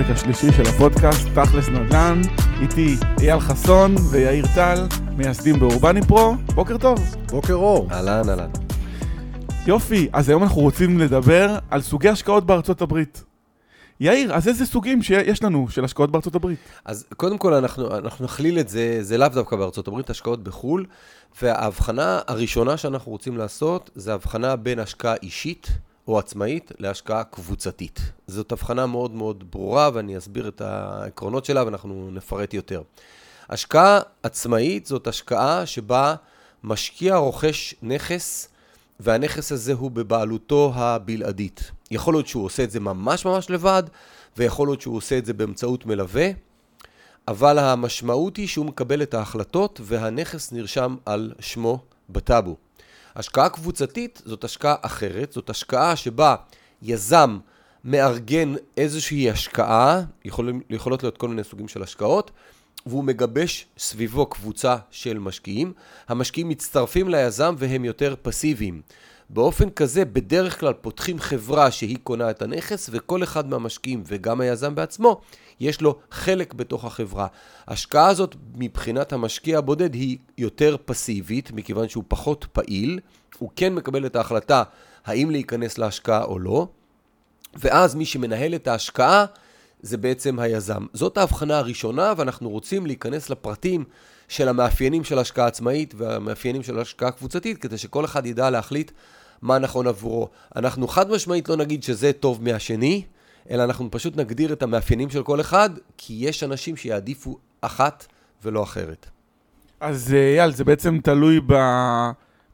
לפרק השלישי של הפודקאסט, תכלס נדל"ן, איתי אייל חסון ויאיר טל, מייסדים באורבני פרו, בוקר טוב. בוקר אור. אהלן, אהלן. יופי, אז היום אנחנו רוצים לדבר על סוגי השקעות בארצות הברית. יאיר, אז איזה סוגים שיש לנו של השקעות בארצות הברית? אז קודם כל, אנחנו, אנחנו נכליל את זה, זה לאו דווקא בארצות הברית, השקעות בחו"ל, וההבחנה הראשונה שאנחנו רוצים לעשות, זה הבחנה בין השקעה אישית או עצמאית להשקעה קבוצתית. זאת הבחנה מאוד מאוד ברורה, ואני אסביר את העקרונות שלה ואנחנו נפרט יותר. השקעה עצמאית זאת השקעה שבה משקיע רוכש נכס, והנכס הזה הוא בבעלותו הבלעדית. יכול להיות שהוא עושה את זה ממש ממש לבד, ויכול להיות שהוא עושה את זה באמצעות מלווה, אבל המשמעות היא שהוא מקבל את ההחלטות והנכס נרשם על שמו בטאבו. השקעה קבוצתית זאת השקעה אחרת, זאת השקעה שבה יזם מארגן איזושהי השקעה, יכול, יכולות להיות כל מיני סוגים של השקעות, והוא מגבש סביבו קבוצה של משקיעים. המשקיעים מצטרפים ליזם והם יותר פסיביים. באופן כזה, בדרך כלל פותחים חברה שהיא קונה את הנכס, וכל אחד מהמשקיעים וגם היזם בעצמו, יש לו חלק בתוך החברה. ההשקעה הזאת מבחינת המשקיע הבודד היא יותר פסיבית, מכיוון שהוא פחות פעיל, הוא כן מקבל את ההחלטה האם להיכנס להשקעה או לא, ואז מי שמנהל את ההשקעה זה בעצם היזם. זאת ההבחנה הראשונה, ואנחנו רוצים להיכנס לפרטים של המאפיינים של השקעה עצמאית והמאפיינים של השקעה קבוצתית, כדי שכל אחד ידע להחליט מה נכון עבורו. אנחנו חד משמעית לא נגיד שזה טוב מהשני, אלא אנחנו פשוט נגדיר את המאפיינים של כל אחד, כי יש אנשים שיעדיפו אחת ולא אחרת. אז אה, אייל, זה בעצם תלוי ב...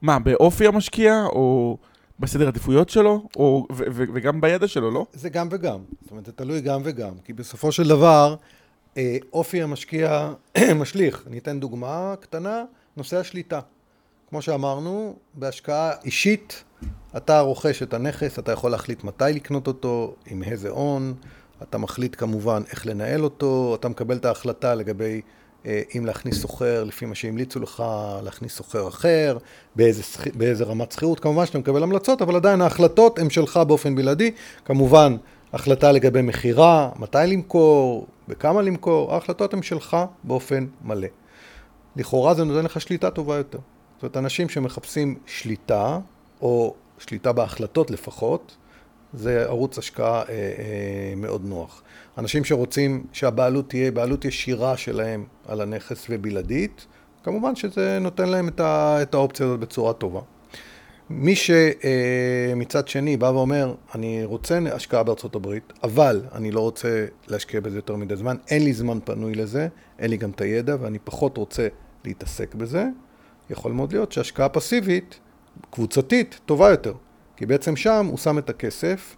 מה, באופי המשקיע, או בסדר עדיפויות שלו, או... ו- ו- וגם בידע שלו, לא? זה גם וגם. זאת אומרת, זה תלוי גם וגם. כי בסופו של דבר, אה, אופי המשקיע משליך. אני אתן דוגמה קטנה, נושא השליטה. כמו שאמרנו, בהשקעה אישית, אתה רוכש את הנכס, אתה יכול להחליט מתי לקנות אותו, עם איזה הון, אתה מחליט כמובן איך לנהל אותו, אתה מקבל את ההחלטה לגבי אה, אם להכניס סוחר, לפי מה שהמליצו לך, להכניס סוחר אחר, באיזה, באיזה רמת שכירות, כמובן שאתה מקבל המלצות, אבל עדיין ההחלטות הן שלך באופן בלעדי, כמובן החלטה לגבי מכירה, מתי למכור, בכמה למכור, ההחלטות הן שלך באופן מלא. לכאורה זה נותן לך שליטה טובה יותר. זאת אומרת, אנשים שמחפשים שליטה, או שליטה בהחלטות לפחות, זה ערוץ השקעה אה, אה, מאוד נוח. אנשים שרוצים שהבעלות תהיה בעלות ישירה שלהם על הנכס ובלעדית, כמובן שזה נותן להם את, ה, את האופציה הזאת בצורה טובה. מי שמצד שני בא ואומר, אני רוצה השקעה בארצות הברית, אבל אני לא רוצה להשקיע בזה יותר מדי זמן, אין לי זמן פנוי לזה, אין לי גם את הידע ואני פחות רוצה להתעסק בזה, יכול מאוד להיות שהשקעה פסיבית, קבוצתית, טובה יותר. כי בעצם שם הוא שם את הכסף,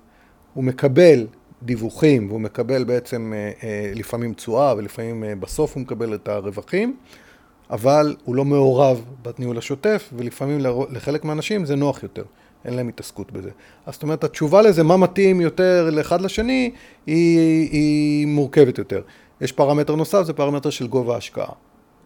הוא מקבל דיווחים והוא מקבל בעצם אה, אה, לפעמים תשואה ולפעמים אה, בסוף הוא מקבל את הרווחים, אבל הוא לא מעורב בניהול השוטף ולפעמים לחלק מהאנשים זה נוח יותר. אין להם התעסקות בזה. אז זאת אומרת, התשובה לזה, מה מתאים יותר לאחד לשני, היא, היא מורכבת יותר. יש פרמטר נוסף, זה פרמטר של גובה ההשקעה.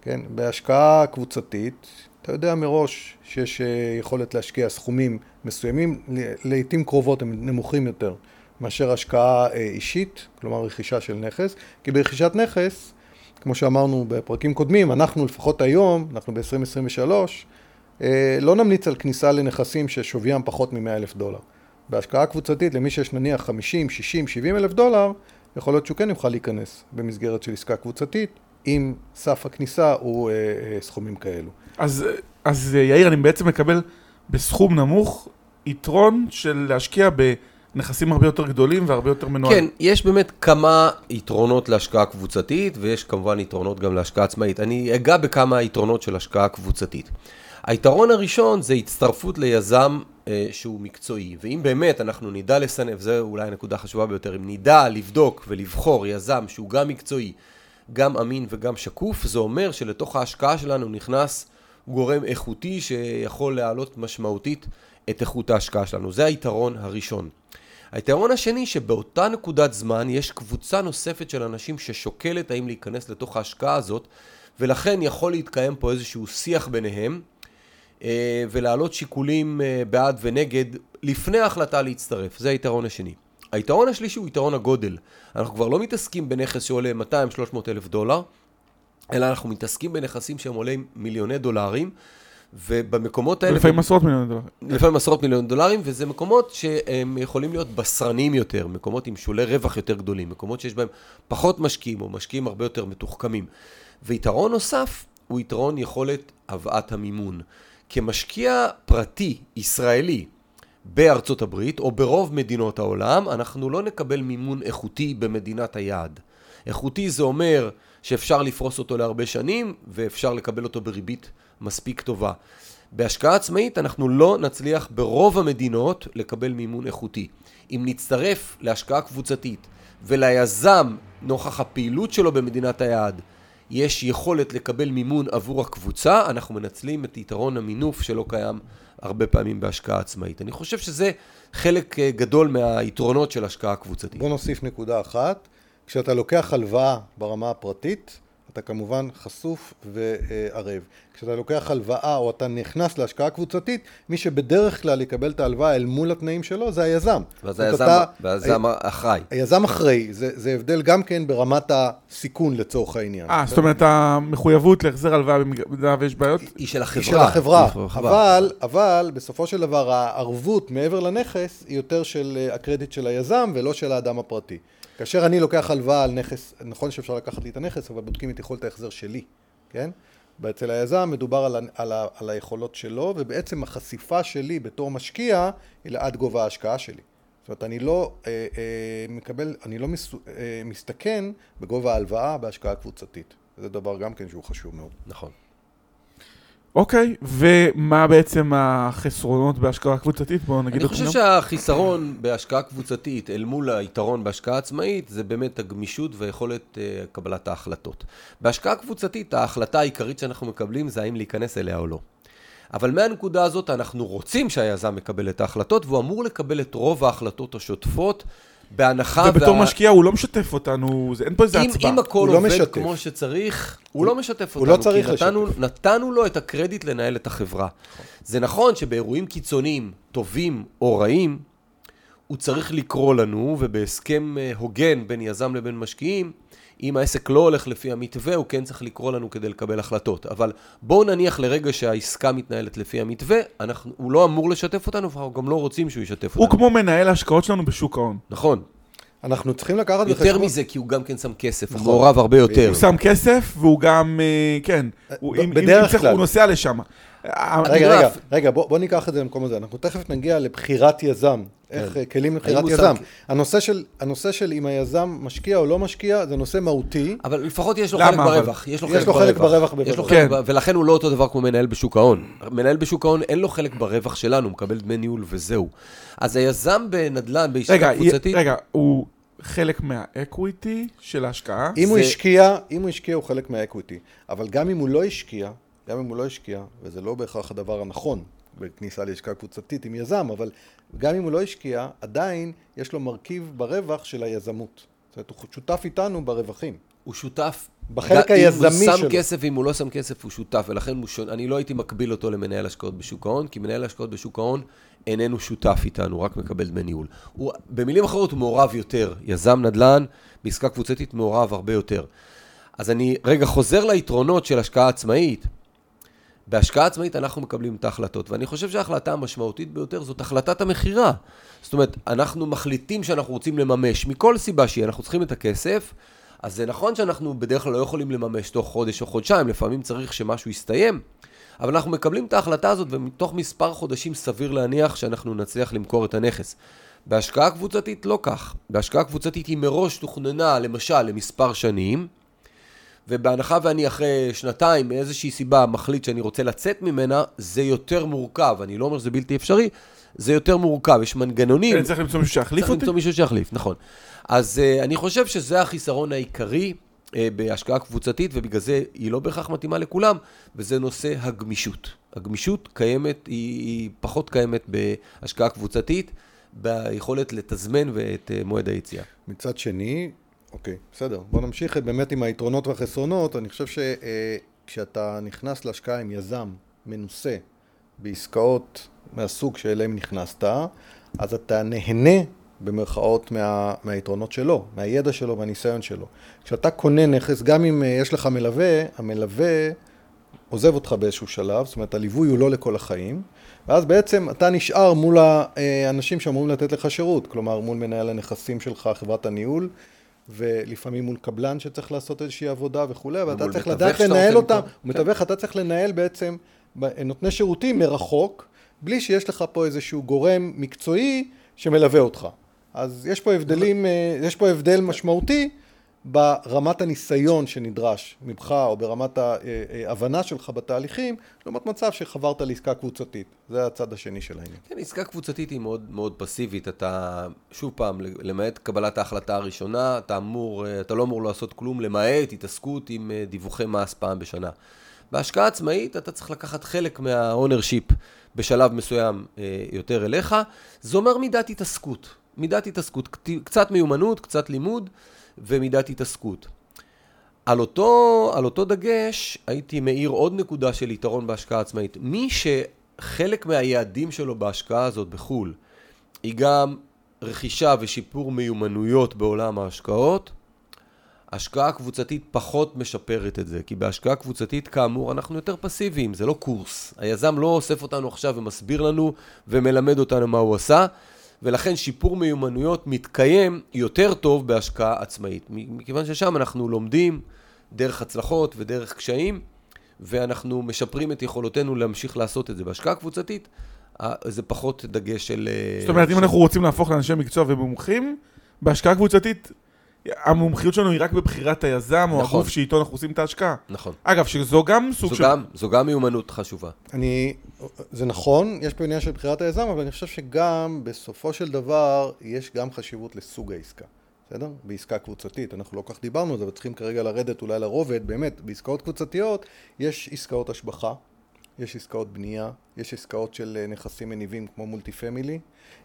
כן? בהשקעה קבוצתית, אתה יודע מראש שיש אה, יכולת להשקיע סכומים מסוימים, לעיתים קרובות הם נמוכים יותר מאשר השקעה אה, אישית, כלומר רכישה של נכס, כי ברכישת נכס, כמו שאמרנו בפרקים קודמים, אנחנו לפחות היום, אנחנו ב-2023, אה, לא נמליץ על כניסה לנכסים ששוויים פחות מ-100 אלף דולר. בהשקעה קבוצתית, למי שיש נניח 50, 60, 70 אלף דולר, יכול להיות שהוא כן יוכל להיכנס במסגרת של עסקה קבוצתית, אם סף הכניסה הוא סכומים כאלו. אז, אז אה, יאיר, אני בעצם מקבל בסכום נמוך יתרון של להשקיע בנכסים הרבה יותר גדולים והרבה יותר מנוהלים. כן, יש באמת כמה יתרונות להשקעה קבוצתית, ויש כמובן יתרונות גם להשקעה עצמאית. אני אגע בכמה יתרונות של השקעה קבוצתית. היתרון הראשון זה הצטרפות ליזם אה, שהוא מקצועי, ואם באמת אנחנו נדע לסנף, זו אולי הנקודה החשובה ביותר, אם נדע לבדוק ולבחור יזם שהוא גם מקצועי, גם אמין וגם שקוף, זה אומר שלתוך ההשקעה שלנו נכנס גורם איכותי שיכול להעלות משמעותית את איכות ההשקעה שלנו. זה היתרון הראשון. היתרון השני שבאותה נקודת זמן יש קבוצה נוספת של אנשים ששוקלת האם להיכנס לתוך ההשקעה הזאת ולכן יכול להתקיים פה איזשהו שיח ביניהם אה, ולהעלות שיקולים אה, בעד ונגד לפני ההחלטה להצטרף, זה היתרון השני. היתרון השלישי הוא יתרון הגודל. אנחנו כבר לא מתעסקים בנכס שעולה 200-300 אלף דולר, אלא אנחנו מתעסקים בנכסים שהם עולים מיליוני דולרים, ובמקומות האלה... לפעמים עשרות מיליון דולר. לפעמים עשרות מיליון דולרים, וזה מקומות שהם יכולים להיות בשרניים יותר, מקומות עם שולי רווח יותר גדולים, מקומות שיש בהם פחות משקיעים או משקיעים הרבה יותר מתוחכמים. ויתרון נוסף הוא יתרון יכולת הבאת המימון. כמשקיע פרטי ישראלי בארצות הברית או ברוב מדינות העולם, אנחנו לא נקבל מימון איכותי במדינת היעד. איכותי זה אומר שאפשר לפרוס אותו להרבה שנים ואפשר לקבל אותו בריבית מספיק טובה. בהשקעה עצמאית אנחנו לא נצליח ברוב המדינות לקבל מימון איכותי. אם נצטרף להשקעה קבוצתית וליזם נוכח הפעילות שלו במדינת היעד יש יכולת לקבל מימון עבור הקבוצה, אנחנו מנצלים את יתרון המינוף שלא קיים הרבה פעמים בהשקעה עצמאית. אני חושב שזה חלק אה, גדול מהיתרונות של השקעה קבוצתית. בוא נוסיף נקודה אחת. כשאתה לוקח הלוואה ברמה הפרטית, אתה כמובן חשוף וערב. כשאתה לוקח הלוואה או אתה נכנס להשקעה קבוצתית, מי שבדרך כלל יקבל את ההלוואה אל מול התנאים שלו זה היזם. ואז היזם, אתה, והיזם אחראי. היזם אחראי, זה, זה הבדל גם כן ברמת הסיכון לצורך העניין. אה, זאת אומרת המחויבות להחזר הלוואה במידה ויש בעיות? היא של החברה. היא של החברה, אבל, אבל בסופו של דבר הערבות מעבר לנכס היא יותר של אה, הקרדיט של היזם ולא של האדם הפרטי. כאשר אני לוקח הלוואה על נכס, נכון שאפשר לקחת לי את הנכס, אבל בודקים את יכולת ההחזר שלי, כן? אצל היזם מדובר על, על, על היכולות שלו, ובעצם החשיפה שלי בתור משקיע היא לעד גובה ההשקעה שלי. זאת אומרת, אני לא אה, אה, מקבל, אני לא מס, אה, מסתכן בגובה ההלוואה בהשקעה קבוצתית. זה דבר גם כן שהוא חשוב מאוד. נכון. אוקיי, ומה בעצם החסרונות בהשקעה קבוצתית? בואו נגיד אני חושב שהחיסרון בהשקעה קבוצתית אל מול היתרון בהשקעה עצמאית זה באמת הגמישות ויכולת uh, קבלת ההחלטות. בהשקעה קבוצתית ההחלטה העיקרית שאנחנו מקבלים זה האם להיכנס אליה או לא. אבל מהנקודה הזאת אנחנו רוצים שהיזם מקבל את ההחלטות והוא אמור לקבל את רוב ההחלטות השוטפות בהנחה... ובתור וה... משקיע הוא לא משתף אותנו, זה, אין פה איזה הצבעה. אם הכל לא עובד משתף. כמו שצריך, הוא, הוא לא משתף הוא אותנו. לא צריך כי נתנו, לשתף. נתנו לו את הקרדיט לנהל את החברה. זה נכון שבאירועים קיצוניים, טובים או רעים, הוא צריך לקרוא לנו, ובהסכם אה, הוגן בין יזם לבין משקיעים, אם העסק לא הולך לפי המתווה, הוא כן צריך לקרוא לנו כדי לקבל החלטות. אבל בואו נניח לרגע שהעסקה מתנהלת לפי המתווה, אנחנו, הוא לא אמור לשתף אותנו, ואנחנו גם לא רוצים שהוא ישתף הוא אותנו. כמו מנהל ההשקעות שלנו בשוק ההון. נכון. אנחנו צריכים לקחת יותר בחשבון... מזה, כי הוא גם כן שם כסף, הוא נכון. מעורב הרבה יותר. הוא שם כסף והוא גם, אה, כן, הוא- אם- אם בדרך צריך, כלל. הוא נוסע לשם. אה, רגע, אני רגע. רגע, בוא, בוא ניקח את זה למקום הזה. אנחנו תכף נגיע לבחירת יזם. איך אה, כלים לבחירת הוא יזם. הנושא של, הנושא של אם היזם משקיע או לא משקיע, זה נושא מהותי. אבל לפחות יש לו למה חלק אבל? ברווח. יש לו יש לו חלק ברווח יש לו בוודאי. חלק כן. ב- ולכן הוא לא אותו דבר כמו מנהל בשוק ההון. מנהל בשוק ההון אין לו חלק ברווח שלנו, הוא מקבל דמי ניהול וזהו. אז היזם בנדל"ן, בהשקעה קבוצתית, רגע, הוא חלק מה equity של ההשקעה. אם הוא זה- השקיע, אם הוא השקיע הוא חלק מה equity. אבל גם אם הוא לא השקיע, גם אם הוא לא השקיע, וזה לא בהכרח הדבר הנכון בכניסה להשקעה קבוצתית עם יזם, אבל גם אם הוא לא השקיע, עדיין יש לו מרכיב ברווח של היזמות. זאת אומרת, הוא שותף איתנו ברווחים. הוא שותף. בחלק גם היזמי אם הוא שם שלו. כסף ואם הוא לא שם כסף, הוא שותף, ולכן הוא שונה. אני לא הייתי מקביל אותו למנהל השקעות בשוק ההון, כי מנהל השקעות בשוק ההון איננו שותף איתנו, רק מקבל דמי ניהול. הוא, במילים אחרות, הוא מעורב יותר. יזם נדל"ן, בעסקה קבוצתית מעורב הרבה יותר. אז אני רגע חוזר ליתרונות של השקעה עצמאית. בהשקעה עצמאית אנחנו מקבלים את ההחלטות, ואני חושב שההחלטה המשמעותית ביותר זאת החלטת המכירה. זאת אומרת, אנחנו מחליטים שאנחנו רוצים לממש, מכל סיבה שהיא, אנחנו צריכים את הכסף, אז זה נכון שאנחנו בדרך כלל לא יכולים לממש תוך חודש או חודשיים, לפעמים צריך שמשהו יסתיים, אבל אנחנו מקבלים את ההחלטה הזאת, ומתוך מספר חודשים סביר להניח שאנחנו נצליח למכור את הנכס. בהשקעה קבוצתית לא כך. בהשקעה קבוצתית היא מראש תוכננה, למשל, למספר שנים, ובהנחה ואני אחרי שנתיים, מאיזושהי סיבה, מחליט שאני רוצה לצאת ממנה, זה יותר מורכב. אני לא אומר שזה בלתי אפשרי, זה יותר מורכב. יש מנגנונים. אני צריך למצוא מישהו שיחליף צריך אותי? למצוא מישהו שיחליף, נכון. אז uh, אני חושב שזה החיסרון העיקרי uh, בהשקעה קבוצתית, ובגלל זה היא לא בהכרח מתאימה לכולם, וזה נושא הגמישות. הגמישות קיימת, היא, היא פחות קיימת בהשקעה קבוצתית, ביכולת לתזמן ואת uh, מועד היציאה. מצד שני, אוקיי, בסדר. בוא נמשיך באמת עם היתרונות והחסרונות. אני חושב שכשאתה נכנס להשקעה עם יזם מנוסה בעסקאות מהסוג שאליהם נכנסת, אז אתה נהנה במרכאות מה, מהיתרונות שלו, מהידע שלו והניסיון שלו. כשאתה קונה נכס, גם אם אה, יש לך מלווה, המלווה עוזב אותך באיזשהו שלב, זאת אומרת הליווי הוא לא לכל החיים, ואז בעצם אתה נשאר מול האנשים שאמורים לתת לך שירות, כלומר מול מנהל הנכסים שלך, חברת הניהול, ולפעמים מול קבלן שצריך לעשות איזושהי עבודה וכולי, ואתה צריך לדעת לנהל אותם, למכור. מתווך, אתה צריך לנהל בעצם נותני שירותים מרחוק, בלי שיש לך פה איזשהו גורם מקצועי שמלווה אותך. אז יש פה הבדלים, אה, יש פה הבדל משמעותי ברמת הניסיון שנדרש ממך, או ברמת ההבנה שלך בתהליכים, לעומת מצב שחברת לעסקה קבוצתית. זה הצד השני של העניין. כן, עסקה קבוצתית היא מאוד מאוד פסיבית. אתה, שוב פעם, למעט קבלת ההחלטה הראשונה, אתה אמור, אה, אתה לא אמור לעשות כלום, למעט התעסקות עם אה, דיווחי מס פעם בשנה. בהשקעה עצמאית אתה צריך לקחת חלק מה-ownership בשלב מסוים אה, יותר אליך. זה אומר מידת התעסקות. מידת התעסקות, קצת מיומנות, קצת לימוד ומידת התעסקות. על אותו, על אותו דגש הייתי מאיר עוד נקודה של יתרון בהשקעה עצמאית. מי שחלק מהיעדים שלו בהשקעה הזאת בחו"ל היא גם רכישה ושיפור מיומנויות בעולם ההשקעות, השקעה קבוצתית פחות משפרת את זה, כי בהשקעה קבוצתית כאמור אנחנו יותר פסיביים, זה לא קורס. היזם לא אוסף אותנו עכשיו ומסביר לנו ומלמד אותנו מה הוא עשה, ולכן שיפור מיומנויות מתקיים יותר טוב בהשקעה עצמאית, מכיוון ששם אנחנו לומדים דרך הצלחות ודרך קשיים, ואנחנו משפרים את יכולותינו להמשיך לעשות את זה. בהשקעה קבוצתית זה פחות דגש של... אה, זאת אומרת, אם של- אנחנו רוצים להפוך לאנשי מקצוע ומומחים, בהשקעה קבוצתית, המומחיות שלנו היא רק בבחירת היזם, או נכון. הגוף שאיתו אנחנו עושים את ההשקעה. נכון. אגב, שזו גם סוג זו של... גם, זו גם מיומנות חשובה. אני, זה נכון, יש פה עניין של בחירת היזם, אבל אני חושב שגם בסופו של דבר יש גם חשיבות לסוג העסקה, בסדר? בעסקה קבוצתית, אנחנו לא כל כך דיברנו על זה, אבל צריכים כרגע לרדת אולי לרובד, באמת, בעסקאות קבוצתיות יש עסקאות השבחה, יש עסקאות בנייה, יש עסקאות של אה, נכסים מניבים כמו multi family,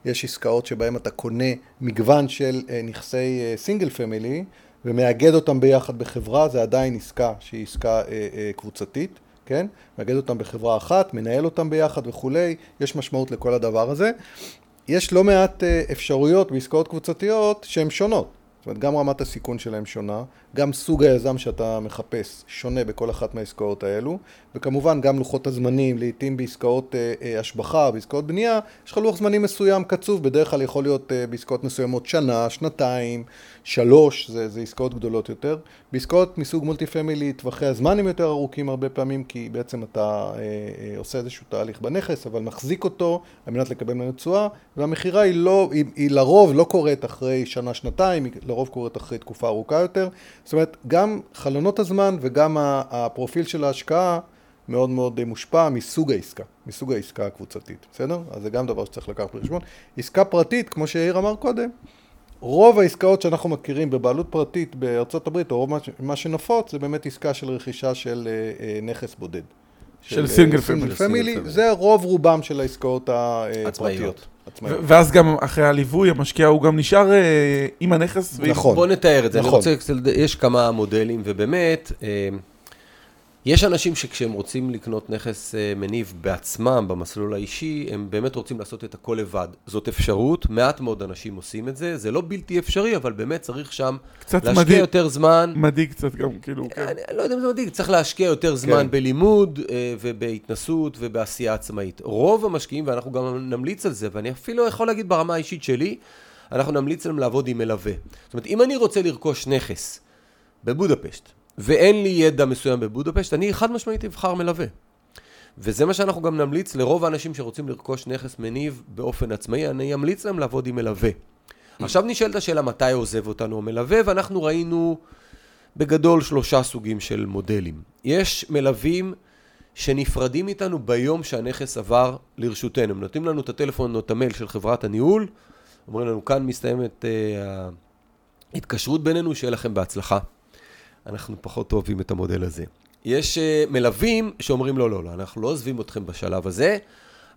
יש עסקאות שבהן אתה קונה מגוון של אה, נכסי single family ומאגד אותם ביחד בחברה, זה עדיין עסקה שהיא עסקה אה, אה, קבוצתית, כן? מאגד אותם בחברה אחת, מנהל אותם ביחד וכולי, יש משמעות לכל הדבר הזה. יש לא מעט אה, אפשרויות בעסקאות קבוצתיות שהן שונות. זאת אומרת, גם רמת הסיכון שלהם שונה, גם סוג היזם שאתה מחפש שונה בכל אחת מהעסקאות האלו, וכמובן גם לוחות הזמנים, לעיתים בעסקאות אה, אה, השבחה, בעסקאות בנייה, יש לך לוח זמנים מסוים קצוב, בדרך כלל יכול להיות אה, בעסקאות מסוימות שנה, שנתיים, שלוש, זה, זה עסקאות גדולות יותר. בעסקאות מסוג מולטי פמילי, טווחי הזמן הם יותר ארוכים הרבה פעמים, כי בעצם אתה אה, אה, עושה איזשהו תהליך בנכס, אבל מחזיק אותו על מנת לקבל ממנו תשואה, והמכירה היא לא, היא, היא לרוב לא קורית אחרי שנה, שנתיים, היא לרוב קורית אחרי תקופה ארוכה יותר. זאת אומרת, גם חלונות הזמן וגם הפרופיל של ההשקעה מאוד מאוד מושפע מסוג העסקה, מסוג העסקה הקבוצתית, בסדר? אז זה גם דבר שצריך לקחת בחשבון. עסקה פרטית, כמו שיאיר אמר קודם, רוב העסקאות שאנחנו מכירים בבעלות פרטית בארצות הברית, או רוב מה שנפוץ, זה באמת עסקה של רכישה של אה, אה, נכס בודד. של אה, סינגל פמילי. זה רוב רובם של העסקאות עצמאיות. הפרטיות. ו- עצמאיות. ואז גם אחרי הליווי, המשקיע הוא גם נשאר אה, עם הנכס. נכון. בוא נתאר את זה. אני נכון. רוצה, קצת- יש כמה מודלים, ובאמת, אה, יש אנשים שכשהם רוצים לקנות נכס אה, מניב בעצמם, במסלול האישי, הם באמת רוצים לעשות את הכל לבד. זאת אפשרות, מעט מאוד אנשים עושים את זה, זה לא בלתי אפשרי, אבל באמת צריך שם קצת להשקיע מדאיג, יותר זמן. מדאיג קצת גם, כאילו, כן. אני אני לא יודע אם זה מדאיג, צריך להשקיע יותר זמן כן. בלימוד אה, ובהתנסות ובעשייה עצמאית. רוב המשקיעים, ואנחנו גם נמליץ על זה, ואני אפילו יכול להגיד ברמה האישית שלי, אנחנו נמליץ להם לעבוד עם מלווה. זאת אומרת, אם אני רוצה לרכוש נכס בבודפשט, ואין לי ידע מסוים בבודפשט, אני חד משמעית אבחר מלווה. וזה מה שאנחנו גם נמליץ לרוב האנשים שרוצים לרכוש נכס מניב באופן עצמאי, אני אמליץ להם לעבוד עם מלווה. עכשיו נשאלת השאלה מתי עוזב אותנו המלווה, ואנחנו ראינו בגדול שלושה סוגים של מודלים. יש מלווים שנפרדים איתנו ביום שהנכס עבר לרשותנו. הם נותנים לנו את הטלפון או את המייל של חברת הניהול, אומרים לנו, כאן מסתיימת אה, ההתקשרות בינינו, שיהיה לכם בהצלחה. אנחנו פחות אוהבים את המודל הזה. יש אה, מלווים שאומרים, לא, לא, לא, אנחנו לא עוזבים אתכם בשלב הזה,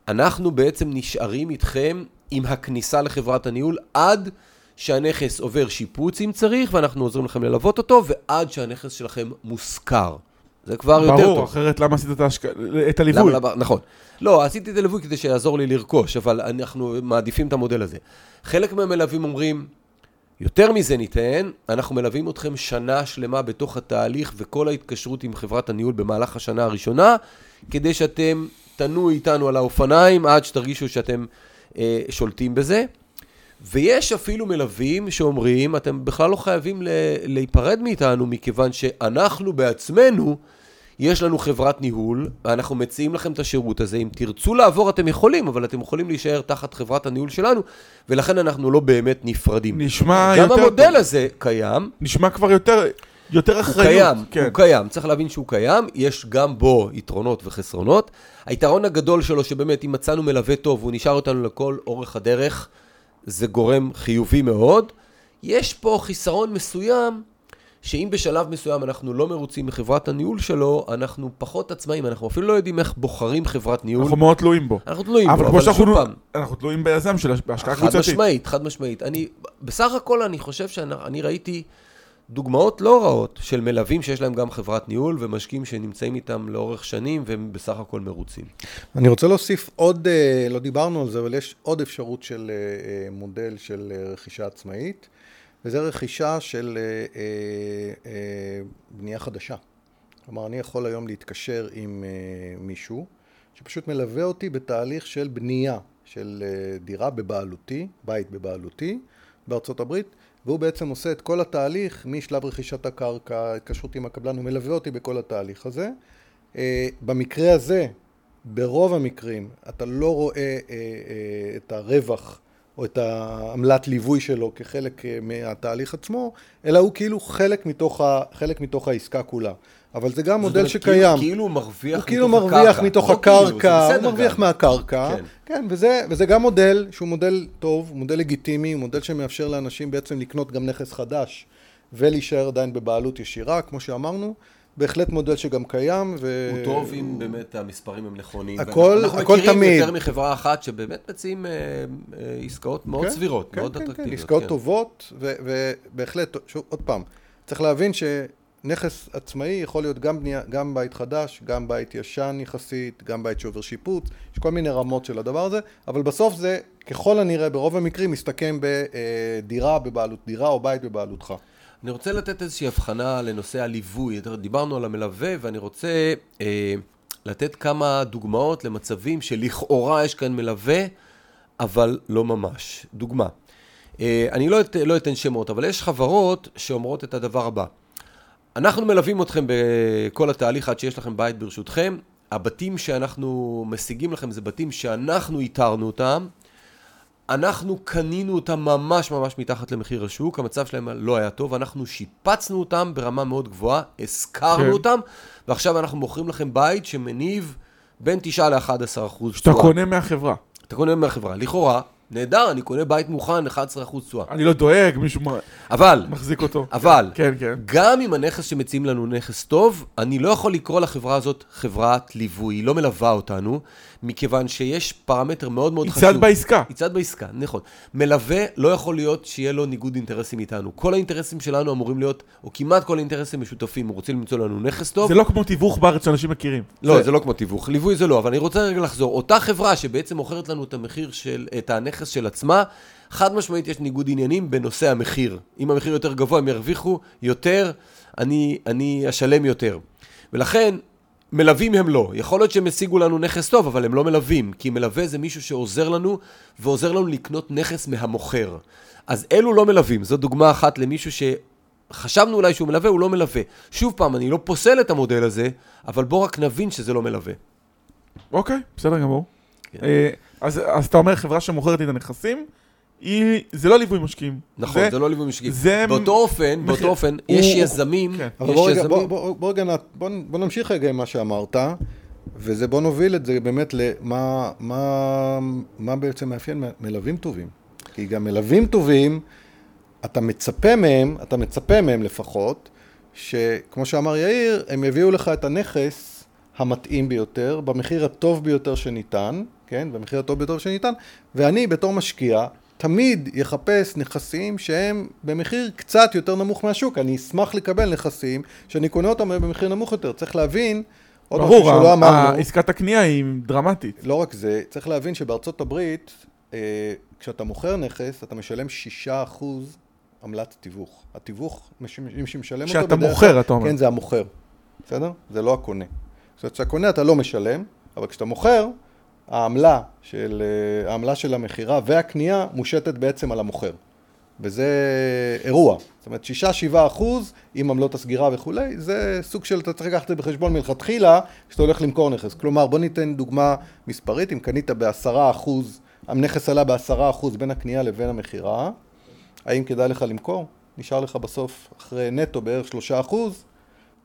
אנחנו בעצם נשארים איתכם עם הכניסה לחברת הניהול עד שהנכס עובר שיפוץ אם צריך, ואנחנו עוזרים לכם ללוות אותו, ועד שהנכס שלכם מושכר. זה כבר יותר טוב. ברור, אחרת למה עשית את ההשק- את הליווי? למה, למה, נכון. לא, עשיתי את הליווי כדי שיעזור לי לרכוש, אבל אנחנו מעדיפים את המודל הזה. חלק מהמלווים אומרים, יותר מזה ניתן, אנחנו מלווים אתכם שנה שלמה בתוך התהליך וכל ההתקשרות עם חברת הניהול במהלך השנה הראשונה, כדי שאתם תנועו איתנו על האופניים עד שתרגישו שאתם אה, שולטים בזה. ויש אפילו מלווים שאומרים, אתם בכלל לא חייבים להיפרד מאיתנו, מכיוון שאנחנו בעצמנו, יש לנו חברת ניהול, ואנחנו מציעים לכם את השירות הזה. אם תרצו לעבור, אתם יכולים, אבל אתם יכולים להישאר תחת חברת הניהול שלנו, ולכן אנחנו לא באמת נפרדים. נשמע גם יותר המודל טוב. הזה קיים, נשמע כבר יותר, יותר הוא אחריות. קיים, כן. הוא קיים, צריך להבין שהוא קיים, יש גם בו יתרונות וחסרונות. היתרון הגדול שלו, שבאמת, אם מצאנו מלווה טוב, והוא נשאר אותנו לכל אורך הדרך, זה גורם חיובי מאוד. יש פה חיסרון מסוים, שאם בשלב מסוים אנחנו לא מרוצים מחברת הניהול שלו, אנחנו פחות עצמאים, אנחנו אפילו לא יודעים איך בוחרים חברת ניהול. אנחנו מאוד תלויים בו. אנחנו תלויים בו, אבל אבל שוב שאנחנו פעם, אנחנו תלויים ביזם של הש- בהשקעה חד קבוצתית. משמעית, חד משמעית. אני, בסך הכל אני חושב שאני ראיתי דוגמאות לא רעות של מלווים שיש להם גם חברת ניהול ומשקיעים שנמצאים איתם לאורך שנים והם בסך הכל מרוצים. אני רוצה להוסיף עוד, אה, לא דיברנו על זה, אבל יש עוד אפשרות של אה, אה, מודל של רכישה עצמאית, וזה רכישה של אה, אה, אה, בנייה חדשה. כלומר, אני יכול היום להתקשר עם אה, מישהו שפשוט מלווה אותי בתהליך של בנייה של אה, דירה בבעלותי, בית בבעלותי בארצות הברית, והוא בעצם עושה את כל התהליך משלב רכישת הקרקע, התקשרות עם הקבלן, הוא מלווה אותי בכל התהליך הזה. אה, במקרה הזה, ברוב המקרים, אתה לא רואה אה, אה, את הרווח או את העמלת ליווי שלו כחלק אה, מהתהליך עצמו, אלא הוא כאילו חלק מתוך, ה, חלק מתוך העסקה כולה. אבל זה גם מודל אומרת, שקיים. כאילו, כאילו הוא מרוויח הוא כאילו מתוך מרוויח הקרקע. מתוך לא כאילו, הקרקע, בסדר הוא מרוויח גם. מהקרקע. כן. כן, וזה, וזה גם מודל שהוא מודל טוב, מודל לגיטימי, מודל שמאפשר לאנשים בעצם לקנות גם נכס חדש ולהישאר עדיין בבעלות ישירה, כמו שאמרנו. בהחלט מודל שגם קיים. ו... הוא טוב אם באמת המספרים הם נכונים. הכל- אנחנו הכל מכירים תמיד. יותר מחברה אחת שבאמת מציעים אה, אה, עסקאות מאוד כן, סבירות, כן, מאוד כן, כן, אטרקטיביות. עסקאות כן. טובות, ו- ובהחלט, שוב, עוד פעם, צריך להבין שנכס עצמאי יכול להיות גם, בנייה, גם בית חדש, גם בית ישן יחסית, גם בית שעובר שיפוץ, יש כל מיני רמות של הדבר הזה, אבל בסוף זה, ככל הנראה, ברוב המקרים, מסתכם בדירה בבעלות, דירה או בית בבעלותך. אני רוצה לתת איזושהי הבחנה לנושא הליווי. דיברנו על המלווה, ואני רוצה אה, לתת כמה דוגמאות למצבים שלכאורה יש כאן מלווה, אבל לא ממש. דוגמה, אה, אני לא, את, לא אתן שמות, אבל יש חברות שאומרות את הדבר הבא. אנחנו מלווים אתכם בכל התהליך עד שיש לכם בית ברשותכם. הבתים שאנחנו משיגים לכם זה בתים שאנחנו איתרנו אותם. אנחנו קנינו אותם ממש ממש מתחת למחיר השוק, המצב שלהם לא היה טוב, אנחנו שיפצנו אותם ברמה מאוד גבוהה, השכרנו כן. אותם, ועכשיו אנחנו מוכרים לכם בית שמניב בין 9 ל-11 אחוז שאתה קונה מהחברה. אתה קונה מהחברה. לכאורה, נהדר, אני קונה בית מוכן, 11 אחוז תשואה. אני לא דואג, מישהו אבל, מחזיק אותו. אבל, כן, כן. גם אם הנכס שמציעים לנו נכס טוב, אני לא יכול לקרוא לחברה הזאת חברת ליווי, היא לא מלווה אותנו, מכיוון שיש פרמטר מאוד מאוד חשוב. צד בעסקה. צד בעסקה, נכון. מלווה לא יכול להיות שיהיה לו ניגוד אינטרסים איתנו. כל האינטרסים שלנו אמורים להיות, או כמעט כל האינטרסים משותפים, הוא רוצה למצוא לנו נכס טוב. זה לא כמו תיווך בארץ שאנשים מכירים. לא, זה לא כמו תיווך, ליווי זה לא, אבל אני רוצה רגע לחזור. אותה חברה שבעצם מוכרת לנו את המחיר של, את הנכס של עצמה, חד משמעית יש ניגוד עניינים בנושא המחיר. אם המחיר יותר גבוה, הם ירוויחו יותר, אני, אני אשלם יותר. ולכן, מלווים הם לא. יכול להיות שהם השיגו לנו נכס טוב, אבל הם לא מלווים, כי מלווה זה מישהו שעוזר לנו, ועוזר לנו לקנות נכס מהמוכר. אז אלו לא מלווים. זו דוגמה אחת למישהו ש... חשבנו אולי שהוא מלווה, הוא לא מלווה. שוב פעם, אני לא פוסל את המודל הזה, אבל בוא רק נבין שזה לא מלווה. אוקיי, בסדר גמור. כן. אה, אז אז אתה אומר חברה שמוכרת לי את הנכסים, היא, זה לא ליווי משקיעים. נכון, זה לא ליווי משקיעים. זה- באותו אופן, מחיר- באותו אופן, הוא- יש יזמים, כן. אבל יש בוא רגע, בוא, יזמים, בוא, בוא, רגע, נת- בוא, בוא נמשיך רגע עם מה שאמרת, וזה בוא נוביל את זה באמת למה מה, מה בעצם מאפיין מ- מלווים טובים. כי גם מלווים טובים, אתה מצפה מהם, אתה מצפה מהם לפחות, שכמו שאמר יאיר, הם יביאו לך את הנכס המתאים ביותר, במחיר הטוב ביותר שניתן, כן, במחיר הטוב ביותר שניתן, ואני בתור משקיע תמיד יחפש נכסים שהם במחיר קצת יותר נמוך מהשוק. אני אשמח לקבל נכסים שאני קונה אותם במחיר נמוך יותר. צריך להבין, עוד משהו ברור, שלא ה- אמרנו, עסקת הקנייה היא דרמטית. לא רק זה, צריך להבין שבארצות הברית, אה, כשאתה מוכר נכס, אתה משלם 6% עמלת תיווך. התיווך, מי שמשלם אותו כשאתה מוכר, אתה אומר. כן, זה המוכר, בסדר? זה לא הקונה. זאת אומרת, כשאתה קונה אתה לא משלם, אבל כשאתה מוכר, העמלה של, אה, העמלה של המכירה והקנייה מושתת בעצם על המוכר. וזה אירוע. זאת אומרת, 6-7 אחוז עם עמלות הסגירה וכולי, זה סוג של, אתה צריך לקחת את זה בחשבון מלכתחילה, כשאתה הולך למכור נכס. כלומר, בוא ניתן דוגמה מספרית, אם קנית ב-10 אחוז, הנכס עלה ב-10 אחוז בין הקנייה לבין המכירה, האם כדאי לך למכור? נשאר לך בסוף, אחרי נטו בערך 3 אחוז,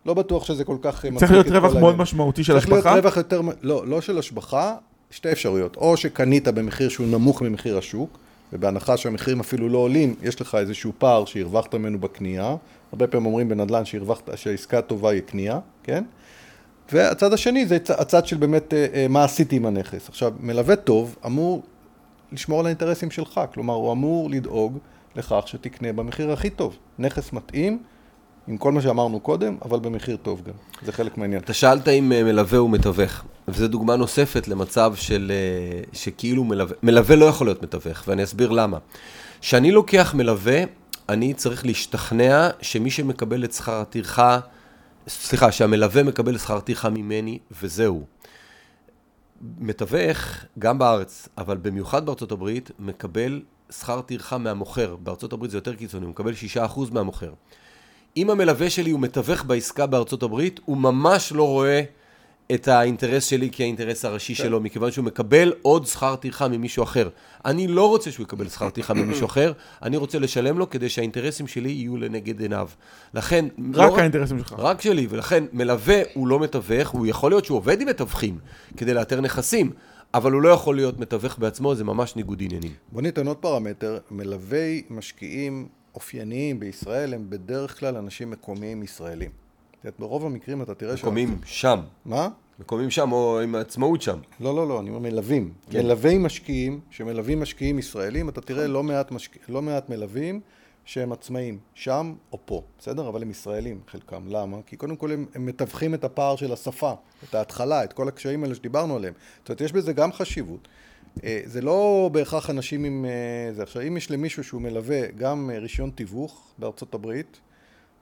לא בטוח שזה כל כך... אה, צריך להיות רווח מאוד. משמעותי של צריך להיות השבחה. רווח יותר, לא, לא של השבחה, שתי אפשרויות. או שקנית במחיר שהוא נמוך ממחיר השוק, ובהנחה שהמחירים אפילו לא עולים, יש לך איזשהו פער שהרווחת ממנו בקנייה. הרבה פעמים אומרים בנדל"ן שהרווחת, שהעסקה טובה היא קנייה, כן? והצד השני זה הצ- הצד של באמת אה, אה, מה עשיתי עם הנכס. עכשיו, מלווה טוב אמור לשמור על האינטרסים שלך, כלומר הוא אמור לדאוג לכך שתקנה במחיר הכי טוב. נכס מתאים, עם כל מה שאמרנו קודם, אבל במחיר טוב גם. זה חלק מהעניין. אתה שאלת אם אה, מלווה הוא מתווך, וזו דוגמה נוספת למצב של אה, שכאילו מלווה, מלווה לא יכול להיות מתווך, ואני אסביר למה. כשאני לוקח מלווה, אני צריך להשתכנע שמי שמקבל את שכר הטרחה, סליחה, שהמלווה מקבל שכר טרחה ממני, וזהו. מתווך, גם בארץ, אבל במיוחד בארצות הברית, מקבל שכר טרחה מהמוכר. בארצות הברית זה יותר קיצוני, הוא מקבל 6% מהמוכר. אם המלווה שלי הוא מתווך בעסקה בארצות הברית, הוא ממש לא רואה את האינטרס שלי כאינטרס הראשי שלו, מכיוון שהוא מקבל עוד שכר טרחה ממישהו אחר. אני לא רוצה שהוא יקבל שכר טרחה ממישהו אחר, אני רוצה לשלם לו כדי שהאינטרסים שלי יהיו לנגד עיניו. לכן... רק לא האינטרסים שלך. רק שלי, ולכן מלווה הוא לא מתווך, הוא יכול להיות שהוא עובד עם מתווכים כדי לאתר נכסים, אבל הוא לא יכול להיות מתווך בעצמו, זה ממש ניגוד עניינים. בוא ניתן עוד פרמטר, מלווי משקיעים אופייניים בישראל הם בדרך כלל אנשים מקומיים ישראלים. זאת אומרת, ברוב המקרים אתה תראה מקומים שם, מה? מקומים שם או עם עצמאות שם. לא, לא, לא, אני אומר מלווים. כן. מלווי משקיעים, שמלווים משקיעים ישראלים, אתה תראה לא מעט, משק... לא מעט מלווים שהם עצמאים, שם או פה, בסדר? אבל הם ישראלים, חלקם. למה? כי קודם כל הם, הם מתווכים את הפער של השפה, את ההתחלה, את כל הקשיים האלה שדיברנו עליהם. זאת אומרת, יש בזה גם חשיבות. אה, זה לא בהכרח אנשים עם... אה, זה. עכשיו, אם יש למישהו שהוא מלווה גם אה, רישיון תיווך בארצות הברית,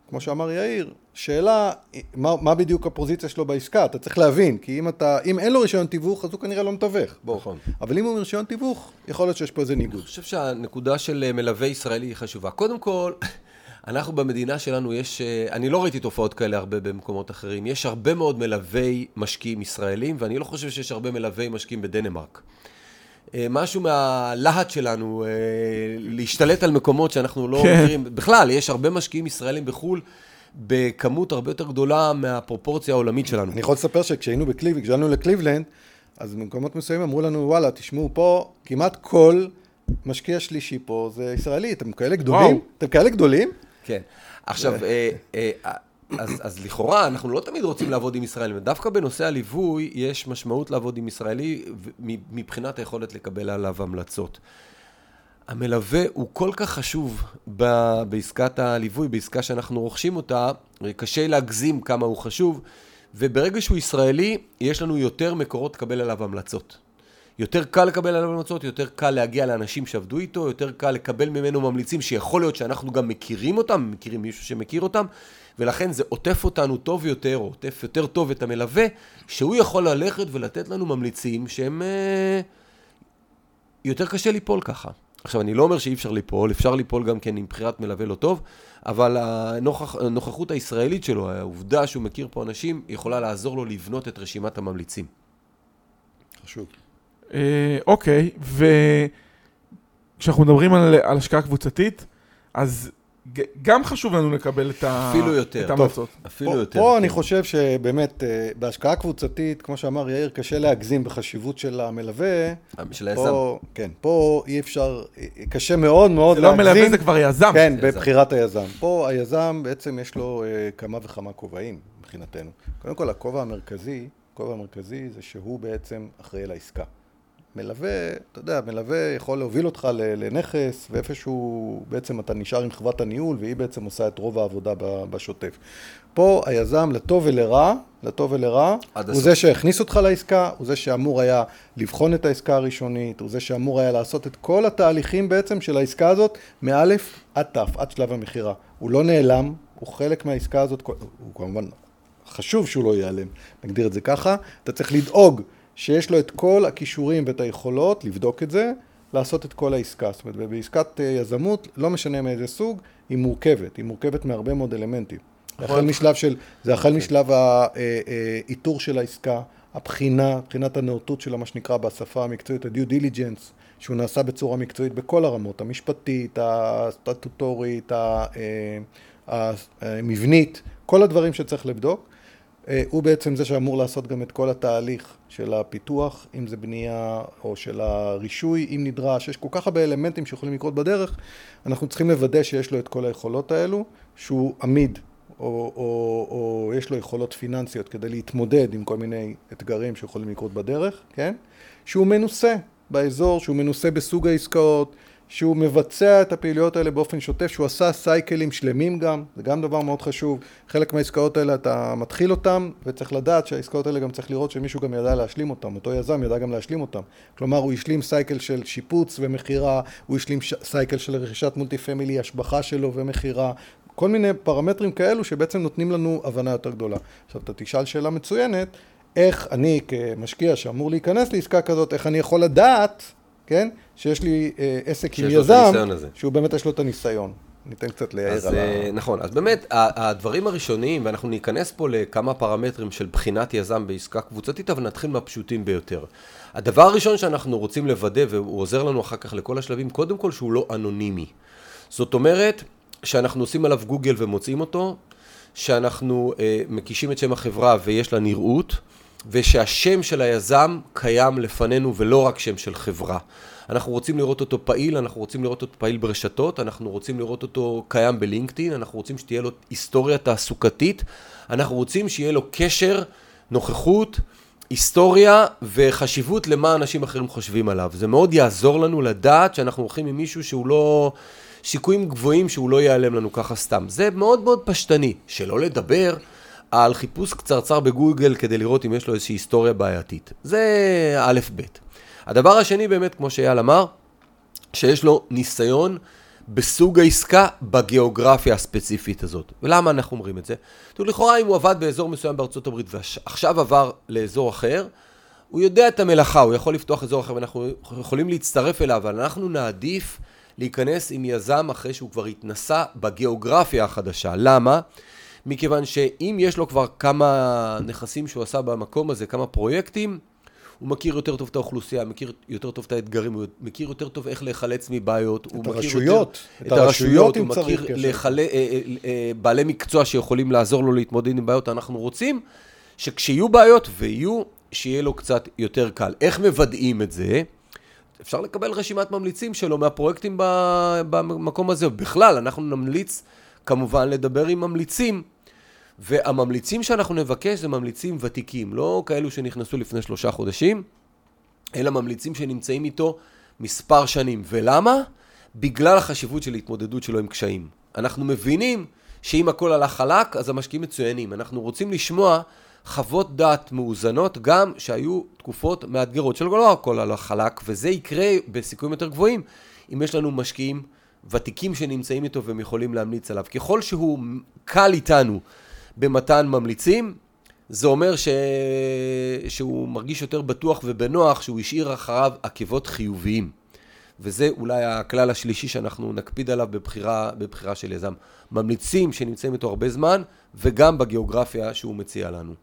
כמו שאמר יאיר, שאלה, מה, מה בדיוק הפוזיציה שלו בעסקה? אתה צריך להבין, כי אם, אתה, אם אין לו רישיון תיווך, אז הוא כנראה לא מתווך. בוא. נכון. אבל אם הוא רישיון תיווך, יכול להיות שיש פה איזה ניגוד. אני חושב שהנקודה של מלווה ישראלי היא חשובה. קודם כל, אנחנו במדינה שלנו יש, אני לא ראיתי תופעות כאלה הרבה במקומות אחרים, יש הרבה מאוד מלווי משקיעים ישראלים, ואני לא חושב שיש הרבה מלווי משקיעים בדנמרק. אה, משהו מהלהט שלנו, אה, להשתלט על מקומות שאנחנו לא כן. מכירים. בכלל, יש הרבה משקיעים ישראלים בחו"ל, בכמות הרבה יותר גדולה מהפרופורציה העולמית שלנו. אני יכול לספר שכשהיינו בקליבלנד, כשהגענו לקליבלנד, אז במקומות מסוימים אמרו לנו, וואלה, תשמעו, פה כמעט כל משקיע שלישי פה זה ישראלי, אתם כאלה גדולים? וואו. אתם כאלה גדולים? כן. עכשיו, אה, אז, אז לכאורה, אנחנו לא תמיד רוצים לעבוד עם ישראלים. דווקא בנושא הליווי, יש משמעות לעבוד עם ישראלי מבחינת היכולת לקבל עליו המלצות. המלווה הוא כל כך חשוב ב- בעסקת הליווי, בעסקה שאנחנו רוכשים אותה, קשה להגזים כמה הוא חשוב, וברגע שהוא ישראלי, יש לנו יותר מקורות לקבל עליו המלצות. יותר קל לקבל עליו המלצות, יותר קל להגיע לאנשים שעבדו איתו, יותר קל לקבל ממנו ממליצים שיכול להיות שאנחנו גם מכירים אותם, מכירים מישהו שמכיר אותם, ולכן זה עוטף אותנו טוב יותר, או עוטף יותר טוב את המלווה, שהוא יכול ללכת ולתת לנו ממליצים שהם... אה, יותר קשה ליפול ככה. עכשיו, אני לא אומר שאי אפשר ליפול, אפשר ליפול גם כן עם בחירת מלווה לא טוב, אבל הנוכח, הנוכחות הישראלית שלו, העובדה שהוא מכיר פה אנשים, יכולה לעזור לו לבנות את רשימת הממליצים. חשוב. אה, אוקיי, כשאנחנו מדברים על, על השקעה קבוצתית, אז גם חשוב לנו לקבל את, ה, אפילו יותר. את ההמלצות. אפילו פה, יותר. פה כן. אני חושב שבאמת, אה, בהשקעה קבוצתית, כמו שאמר יאיר, קשה להגזים בחשיבות של המלווה. של היזם. כן, פה אי אפשר, אה, קשה מאוד מאוד זה לא להגזים. מלווה, זה כבר יזם. כן, יזם. בבחירת היזם. פה היזם בעצם יש לו אה, כמה וכמה כובעים מבחינתנו. קודם כל, הכובע המרכזי, הכובע המרכזי זה שהוא בעצם אחראי לעסקה. מלווה, אתה יודע, מלווה יכול להוביל אותך לנכס, ואיפשהו בעצם אתה נשאר עם חברת הניהול, והיא בעצם עושה את רוב העבודה בשוטף. פה היזם, לטוב ולרע, לטוב ולרע, הוא הסוף. זה שהכניס אותך לעסקה, הוא זה שאמור היה לבחון את העסקה הראשונית, הוא זה שאמור היה לעשות את כל התהליכים בעצם של העסקה הזאת, מאלף עד תף, עד שלב המכירה. הוא לא נעלם, הוא חלק מהעסקה הזאת, הוא כמובן חשוב שהוא לא ייעלם, נגדיר את זה ככה. אתה צריך לדאוג שיש לו את כל הכישורים ואת היכולות לבדוק את זה, לעשות את כל העסקה. זאת אומרת, בעסקת אה, יזמות, לא משנה מאיזה סוג, היא מורכבת, היא מורכבת מהרבה מאוד אלמנטים. זה החל משלב של, זה החל משלב האיתור של העסקה, הבחינה, בחינת הנאותות שלה, מה שנקרא בשפה המקצועית, ה-due diligence, שהוא נעשה בצורה מקצועית בכל הרמות, המשפטית, הסטטוטורית, אה, המבנית, כל הדברים שצריך לבדוק. אה, הוא בעצם זה שאמור לעשות גם את כל התהליך של הפיתוח, אם זה בנייה או של הרישוי, אם נדרש. יש כל כך הרבה אלמנטים שיכולים לקרות בדרך, אנחנו צריכים לוודא שיש לו את כל היכולות האלו, שהוא עמיד או, או, או יש לו יכולות פיננסיות כדי להתמודד עם כל מיני אתגרים שיכולים לקרות בדרך, כן? שהוא מנוסה באזור, שהוא מנוסה בסוג העסקאות, שהוא מבצע את הפעילויות האלה באופן שוטף, שהוא עשה cycle־ים שלמים גם, זה גם דבר מאוד חשוב. חלק מהעסקאות האלה אתה מתחיל אותם, וצריך לדעת שהעסקאות האלה גם צריך לראות שמישהו גם ידע להשלים אותם, אותו יזם ידע גם להשלים אותם. כלומר, הוא השלים cycle של שיפוץ ומכירה, הוא השלים ש- cycle של רכישת multi family, השבחה שלו ומכירה, כל מיני פרמטרים כאלו שבעצם נותנים לנו הבנה יותר גדולה. עכשיו, אתה תשאל שאלה מצוינת, איך אני כמשקיע שאמור להיכנס לעסקה כזאת, איך אני יכול לדעת, כן, שיש לי אה, עסק עם יזם. שהוא באמת יש לו את הניסיון. ניתן קצת ליאיר אז על אה, ה... נכון, אז באמת, הדברים הראשונים, ואנחנו ניכנס פה לכמה פרמטרים של בחינת יזם בעסקה קבוצתית, אבל נתחיל מהפשוטים ביותר. הדבר הראשון שאנחנו רוצים לוודא, והוא עוזר לנו אחר כך לכל השלבים, קודם כל שהוא לא אנונימי. זאת אומרת, שאנחנו עושים עליו גוגל ומוצאים אותו, שאנחנו אה, מקישים את שם החברה ויש לה נראות, ושהשם של היזם קיים לפנינו ולא רק שם של חברה. אנחנו רוצים לראות אותו פעיל, אנחנו רוצים לראות אותו פעיל ברשתות, אנחנו רוצים לראות אותו קיים בלינקדאין, אנחנו רוצים שתהיה לו היסטוריה תעסוקתית, אנחנו רוצים שיהיה לו קשר, נוכחות, היסטוריה וחשיבות למה אנשים אחרים חושבים עליו. זה מאוד יעזור לנו לדעת שאנחנו הולכים עם מישהו שהוא לא... סיכויים גבוהים שהוא לא ייעלם לנו ככה סתם. זה מאוד מאוד פשטני. שלא לדבר על חיפוש קצרצר בגוגל כדי לראות אם יש לו איזושהי היסטוריה בעייתית. זה א' ב'. הדבר השני באמת, כמו שאייל אמר, שיש לו ניסיון בסוג העסקה בגיאוגרפיה הספציפית הזאת. ולמה אנחנו אומרים את זה? תראו, לכאורה אם הוא עבד באזור מסוים בארצות הברית ועכשיו עבר לאזור אחר, הוא יודע את המלאכה, הוא יכול לפתוח אזור אחר ואנחנו יכולים להצטרף אליו, אבל אנחנו נעדיף להיכנס עם יזם אחרי שהוא כבר התנסה בגיאוגרפיה החדשה. למה? מכיוון שאם יש לו כבר כמה נכסים שהוא עשה במקום הזה, כמה פרויקטים, הוא מכיר יותר טוב את האוכלוסייה, מכיר יותר טוב את האתגרים, הוא מכיר יותר טוב איך להיחלץ מבעיות. הוא מכיר הרשויות, יותר, את את הרשויות, הוא אם צריך מכיר קשר. אה, אה, אה, בעלי מקצוע שיכולים לעזור לו להתמודד עם בעיות. אנחנו רוצים שכשיהיו בעיות, ויהיו, שיהיה לו קצת יותר קל. איך מוודאים את זה? אפשר לקבל רשימת ממליצים שלו מהפרויקטים במקום הזה. בכלל, אנחנו נמליץ כמובן לדבר עם ממליצים. והממליצים שאנחנו נבקש זה ממליצים ותיקים, לא כאלו שנכנסו לפני שלושה חודשים, אלא ממליצים שנמצאים איתו מספר שנים. ולמה? בגלל החשיבות של התמודדות שלו עם קשיים. אנחנו מבינים שאם הכל הלך חלק, אז המשקיעים מצוינים. אנחנו רוצים לשמוע חוות דעת מאוזנות, גם שהיו תקופות מאתגרות של לא הכל הלך חלק, וזה יקרה בסיכויים יותר גבוהים אם יש לנו משקיעים ותיקים שנמצאים איתו והם יכולים להמליץ עליו. ככל שהוא קל איתנו במתן ממליצים, זה אומר ש... שהוא מרגיש יותר בטוח ובנוח שהוא השאיר אחריו עקבות חיוביים. וזה אולי הכלל השלישי שאנחנו נקפיד עליו בבחירה, בבחירה של יזם. ממליצים שנמצאים איתו הרבה זמן, וגם בגיאוגרפיה שהוא מציע לנו.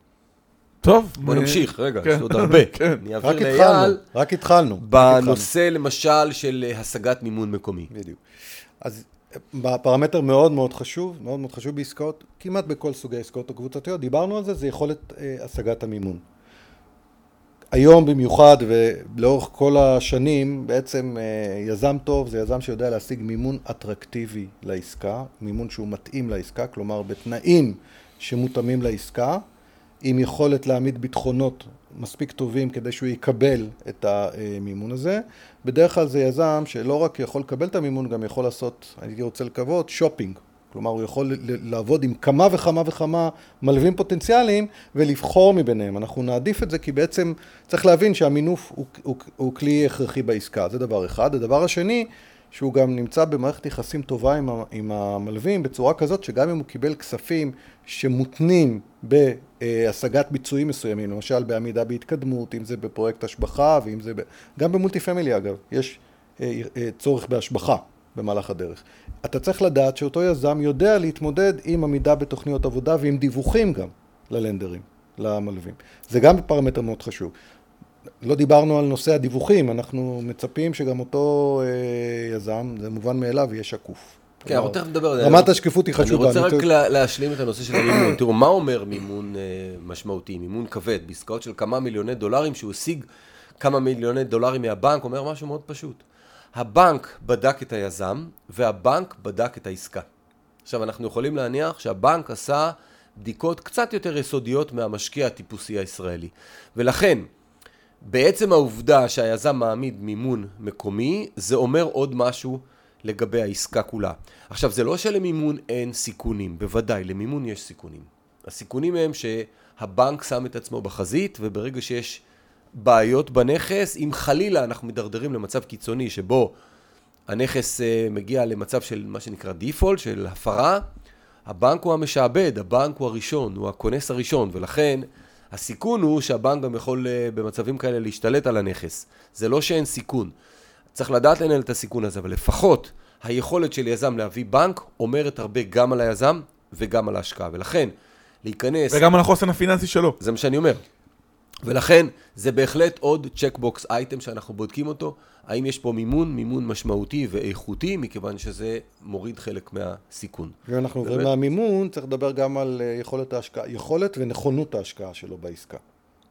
טוב. בוא מ- נמשיך, רגע, כן. יש עוד הרבה. כן. אני רק אעביר התחלנו, לאייל רק התחלנו. רק בנושא למשל של השגת מימון מקומי. בדיוק. אז בפרמטר מאוד מאוד חשוב, מאוד מאוד חשוב בעסקאות, כמעט בכל סוגי העסקאות הקבוצתיות, דיברנו על זה, זה יכולת אה, השגת המימון. היום במיוחד ולאורך כל השנים, בעצם אה, יזם טוב זה יזם שיודע להשיג מימון אטרקטיבי לעסקה, מימון שהוא מתאים לעסקה, כלומר בתנאים שמותאמים לעסקה, עם יכולת להעמיד ביטחונות מספיק טובים כדי שהוא יקבל את המימון הזה. בדרך כלל זה יזם שלא רק יכול לקבל את המימון, גם יכול לעשות, הייתי רוצה לקוות, שופינג. כלומר, הוא יכול לעבוד עם כמה וכמה וכמה מלווים פוטנציאליים ולבחור מביניהם. אנחנו נעדיף את זה כי בעצם צריך להבין שהמינוף הוא, הוא, הוא כלי הכרחי בעסקה, זה דבר אחד. הדבר השני, שהוא גם נמצא במערכת יחסים טובה עם, עם המלווים בצורה כזאת שגם אם הוא קיבל כספים שמותנים בהשגת ביצועים מסוימים, למשל בעמידה בהתקדמות, אם זה בפרויקט השבחה ואם זה, ב... גם במולטי פמילי אגב, יש אה, אה, צורך בהשבחה במהלך הדרך. אתה צריך לדעת שאותו יזם יודע להתמודד עם עמידה בתוכניות עבודה ועם דיווחים גם ללנדרים, למלווים. זה גם פרמטר מאוד חשוב. לא דיברנו על נושא הדיווחים, אנחנו מצפים שגם אותו אה, יזם, זה מובן מאליו, יהיה שקוף. כן, אנחנו תכף נדבר על זה. רמת השקיפות היא חשובה. אני רוצה רק להשלים את הנושא של המימון. תראו, מה אומר מימון אה, משמעותי, מימון כבד, בעסקאות של כמה מיליוני דולרים, שהוא השיג כמה מיליוני דולרים מהבנק, אומר משהו מאוד פשוט. הבנק בדק את היזם, והבנק בדק את העסקה. עכשיו, אנחנו יכולים להניח שהבנק עשה בדיקות קצת יותר יסודיות מהמשקיע הטיפוסי הישראלי. ולכן, בעצם העובדה שהיזם מעמיד מימון מקומי, זה אומר עוד משהו לגבי העסקה כולה. עכשיו, זה לא שלמימון אין סיכונים, בוודאי, למימון יש סיכונים. הסיכונים הם שהבנק שם את עצמו בחזית, וברגע שיש בעיות בנכס, אם חלילה אנחנו מדרדרים למצב קיצוני שבו הנכס אה, מגיע למצב של מה שנקרא דיפולט, של הפרה, הבנק הוא המשעבד, הבנק הוא הראשון, הוא הכונס הראשון, ולכן הסיכון הוא שהבנק גם יכול אה, במצבים כאלה להשתלט על הנכס. זה לא שאין סיכון. צריך לדעת לנהל את הסיכון הזה, אבל לפחות היכולת של יזם להביא בנק אומרת הרבה גם על היזם וגם על ההשקעה. ולכן, להיכנס... וגם על החוסן הפיננסי שלו. זה מה שאני אומר. ולכן, זה בהחלט עוד צ'קבוקס אייטם שאנחנו בודקים אותו. האם יש פה מימון, מימון משמעותי ואיכותי, מכיוון שזה מוריד חלק מהסיכון. ואם אנחנו עוברים באמת. מהמימון, צריך לדבר גם על אה, יכולת ההשקעה, יכולת ונכונות ההשקעה שלו בעסקה.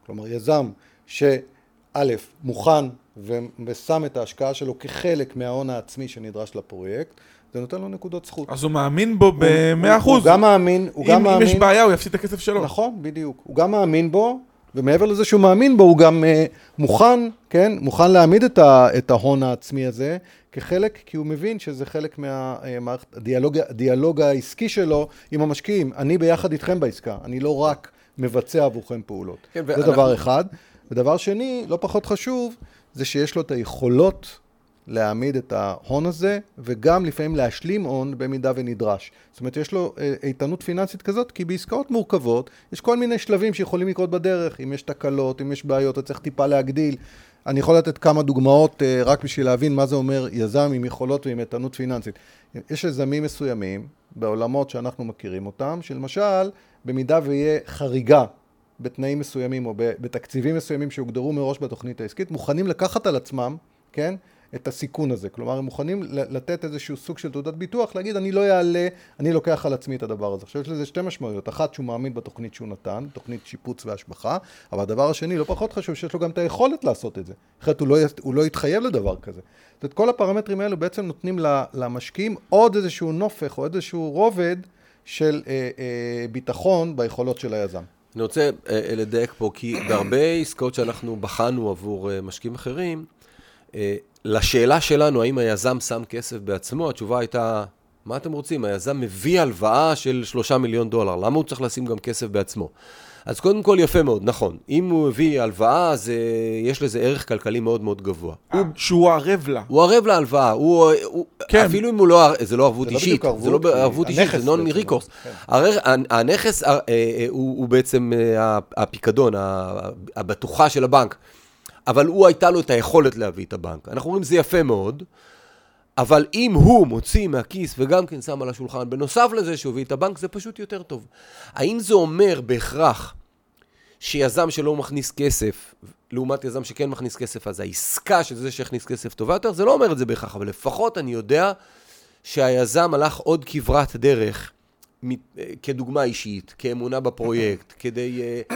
כלומר, יזם שא', מוכן ו- ושם את ההשקעה שלו כחלק מההון העצמי שנדרש לפרויקט, זה נותן לו נקודות זכות. אז הוא מאמין בו הוא- ב-100%. הוא גם מאמין, הוא גם אם אם יש מאמין, בעיה, הוא יפסיד את הכסף שלו. נכון, בדיוק. הוא גם מאמין בו, ומעבר לזה שהוא מאמין בו, הוא גם אה, מוכן, כן, מוכן להעמיד את, ה, את ההון העצמי הזה כחלק, כי הוא מבין שזה חלק מהמערכת, הדיאלוג, הדיאלוג העסקי שלו עם המשקיעים. אני ביחד איתכם בעסקה, אני לא רק מבצע עבורכם פעולות. כן, זה ואנחנו- דבר אחד. ודבר שני, לא פחות חשוב, זה שיש לו את היכולות להעמיד את ההון הזה, וגם לפעמים להשלים הון במידה ונדרש. זאת אומרת, יש לו אה, איתנות פיננסית כזאת, כי בעסקאות מורכבות, יש כל מיני שלבים שיכולים לקרות בדרך, אם יש תקלות, אם יש בעיות, אתה צריך טיפה להגדיל. אני יכול לתת כמה דוגמאות אה, רק בשביל להבין מה זה אומר יזם עם יכולות ועם איתנות פיננסית. יש יזמים מסוימים בעולמות שאנחנו מכירים אותם, שלמשל, במידה ויהיה חריגה בתנאים מסוימים או בתקציבים מסוימים שהוגדרו מראש בתוכנית העסקית, מוכנים לקחת על עצמם, כן, את הסיכון הזה. כלומר, הם מוכנים לתת איזשהו סוג של תעודת ביטוח, להגיד, אני לא אעלה, אני לוקח על עצמי את הדבר הזה. עכשיו, יש לזה שתי משמעויות. אחת, שהוא מאמין בתוכנית שהוא נתן, תוכנית שיפוץ והשבחה, אבל הדבר השני, לא פחות חשוב, שיש לו גם את היכולת לעשות את זה. אחרת הוא לא, הוא לא יתחייב לדבר כזה. זאת אומרת, כל הפרמטרים האלו בעצם נותנים למשקיעים עוד איזשהו נופך או איזשהו רובד של אה, אה, ביטחון ביכולות של היזם. אני רוצה אה, לדייק פה, כי בהרבה עסקאות שאנחנו בחנו עבור אה, משקיעים אחרים, אה, לשאלה שלנו, האם היזם שם כסף בעצמו, התשובה הייתה, מה אתם רוצים? היזם מביא הלוואה של שלושה מיליון דולר, למה הוא צריך לשים גם כסף בעצמו? אז קודם כל, יפה מאוד, נכון. אם הוא הביא הלוואה, אז אה, יש לזה ערך כלכלי מאוד מאוד גבוה. הוא- שהוא ערב לה. הוא ערב להלוואה, הוא, הוא כן. אפילו אם הוא לא, זה לא ערבות זה לא אישית, בדיוק ערבות, זה לא ערבות אישית, זה נון ריקורס. כן. הנכס אה, אה, הוא הוא בעצם אה, הפיקדון, הבטוחה של הבנק, אבל הוא הייתה לו את היכולת להביא את הבנק. אנחנו אומרים זה יפה מאוד, אבל אם הוא מוציא מהכיס וגם כן שם על השולחן, בנוסף לזה שהוא הביא את הבנק, זה פשוט יותר טוב. האם זה אומר בהכרח שיזם שלא מכניס כסף, לעומת יזם שכן מכניס כסף, אז העסקה של זה שהכניס כסף טובה יותר, זה לא אומר את זה בהכרח, אבל לפחות אני יודע שהיזם הלך עוד כברת דרך, כדוגמה אישית, כאמונה בפרויקט, כדי uh,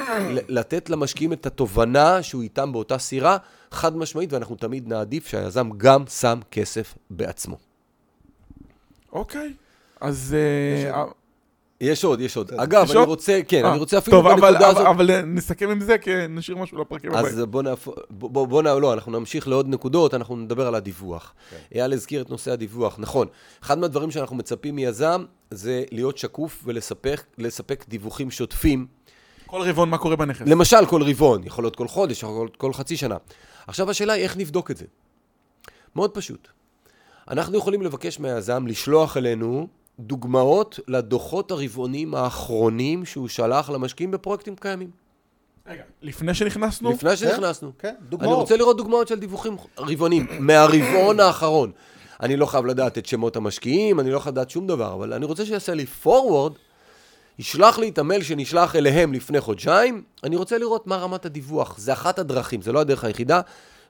לתת למשקיעים את התובנה שהוא איתם באותה סירה, חד משמעית, ואנחנו תמיד נעדיף שהיזם גם שם כסף בעצמו. אוקיי. אז... יש עוד, יש עוד. אגב, אני? רוצה, כן, אה, אני רוצה אפילו טוב, אבל- בנקודה אבל- הזאת... אבל אה, נסכם עם זה, כי נשאיר משהו לפרקים הבאים. אז בוא נ- לא, אנחנו נמשיך לעוד נקודות, אנחנו נדבר על הדיווח. אייל הזכיר את נושא הדיווח, נכון. אחד מהדברים שאנחנו מצפים מיזם, זה להיות שקוף ולספק לספק דיווחים שוטפים. כל רבעון, מה קורה בנכס? למשל, כל רבעון, יכול להיות כל חודש, יכול להיות כל חצי שנה. עכשיו השאלה היא איך נבדוק את זה. מאוד פשוט. אנחנו יכולים לבקש מהיזם לשלוח אלינו דוגמאות לדוחות הרבעוניים האחרונים שהוא שלח למשקיעים בפרויקטים קיימים. רגע, לפני שנכנסנו? לפני שנכנסנו. כן, אני דוגמאות. רוצה לראות דוגמאות של דיווחים רבעוניים, מהרבעון האחרון. אני לא חייב לדעת את שמות המשקיעים, אני לא חייב לדעת שום דבר, אבל אני רוצה שיעשה לי forward, ישלח לי את המייל שנשלח אליהם לפני חודשיים, אני רוצה לראות מה רמת הדיווח. זה אחת הדרכים, זה לא הדרך היחידה,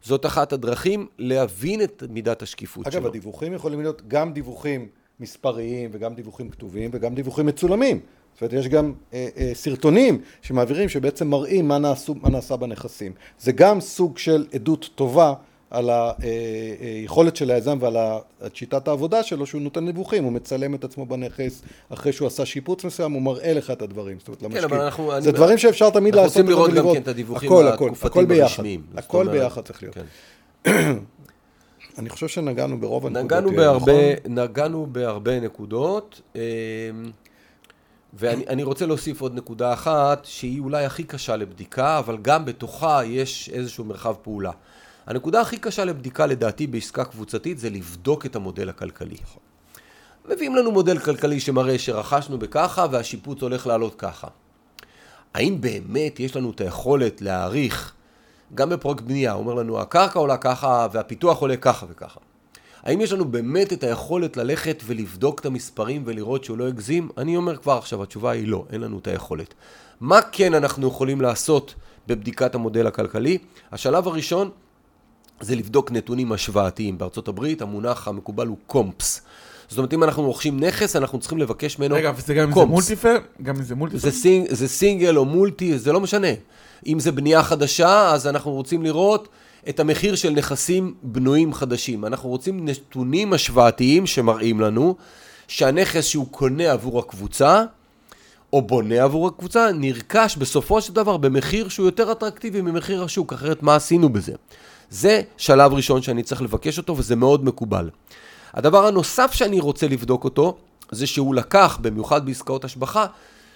זאת אחת הדרכים להבין את מידת השקיפות אגב, שלו. הדיווחים יכולים להיות גם דיווחים מספריים וגם דיווחים כתובים וגם דיווחים מצולמים. זאת אומרת, יש גם אה, אה, סרטונים שמעבירים שבעצם מראים מה, נעשו, מה נעשה בנכסים. זה גם סוג של עדות טובה על היכולת של היזם ועל שיטת העבודה שלו שהוא נותן דיווחים, הוא מצלם את עצמו בנכס אחרי שהוא עשה שיפוץ מסוים, הוא מראה לך את הדברים, זאת אומרת למשקיעים. כן, אבל אנחנו- זה אני- דברים שאפשר תמיד אנחנו לעשות רוצים לראות גם. כן את הדיווחים הכל, הכל, התקופתיים הכל ביחד, הרשמיים. הכל ביחד צריך להיות. אני חושב שנגענו ברוב הנקודות. נגענו יאיר, בהרבה, נכון? נגענו בהרבה נקודות, אמ, ואני אני רוצה להוסיף עוד נקודה אחת, שהיא אולי הכי קשה לבדיקה, אבל גם בתוכה יש איזשהו מרחב פעולה. הנקודה הכי קשה לבדיקה לדעתי בעסקה קבוצתית זה לבדוק את המודל הכלכלי. מביאים לנו מודל כלכלי שמראה שרכשנו בככה והשיפוץ הולך לעלות ככה. האם באמת יש לנו את היכולת להעריך, גם בפרויקט בנייה, הוא אומר לנו הקרקע עולה ככה והפיתוח עולה ככה וככה. האם יש לנו באמת את היכולת ללכת ולבדוק את המספרים ולראות שהוא לא הגזים? אני אומר כבר עכשיו, התשובה היא לא, אין לנו את היכולת. מה כן אנחנו יכולים לעשות בבדיקת המודל הכלכלי? השלב הראשון זה לבדוק נתונים השוואתיים. בארצות הברית המונח המקובל הוא comps. זאת אומרת, אם אנחנו רוכשים נכס, אנחנו צריכים לבקש ממנו רגע, וזה גם אם זה comps. multiple? גם אם זה multiple? זה, sing, זה סינגל או multi, זה לא משנה. אם זה בנייה חדשה, אז אנחנו רוצים לראות את המחיר של נכסים בנויים חדשים. אנחנו רוצים נתונים השוואתיים שמראים לנו שהנכס שהוא קונה עבור הקבוצה, או בונה עבור הקבוצה, נרכש בסופו של דבר במחיר שהוא יותר אטרקטיבי ממחיר השוק, אחרת מה עשינו בזה? זה שלב ראשון שאני צריך לבקש אותו, וזה מאוד מקובל. הדבר הנוסף שאני רוצה לבדוק אותו, זה שהוא לקח, במיוחד בעסקאות השבחה,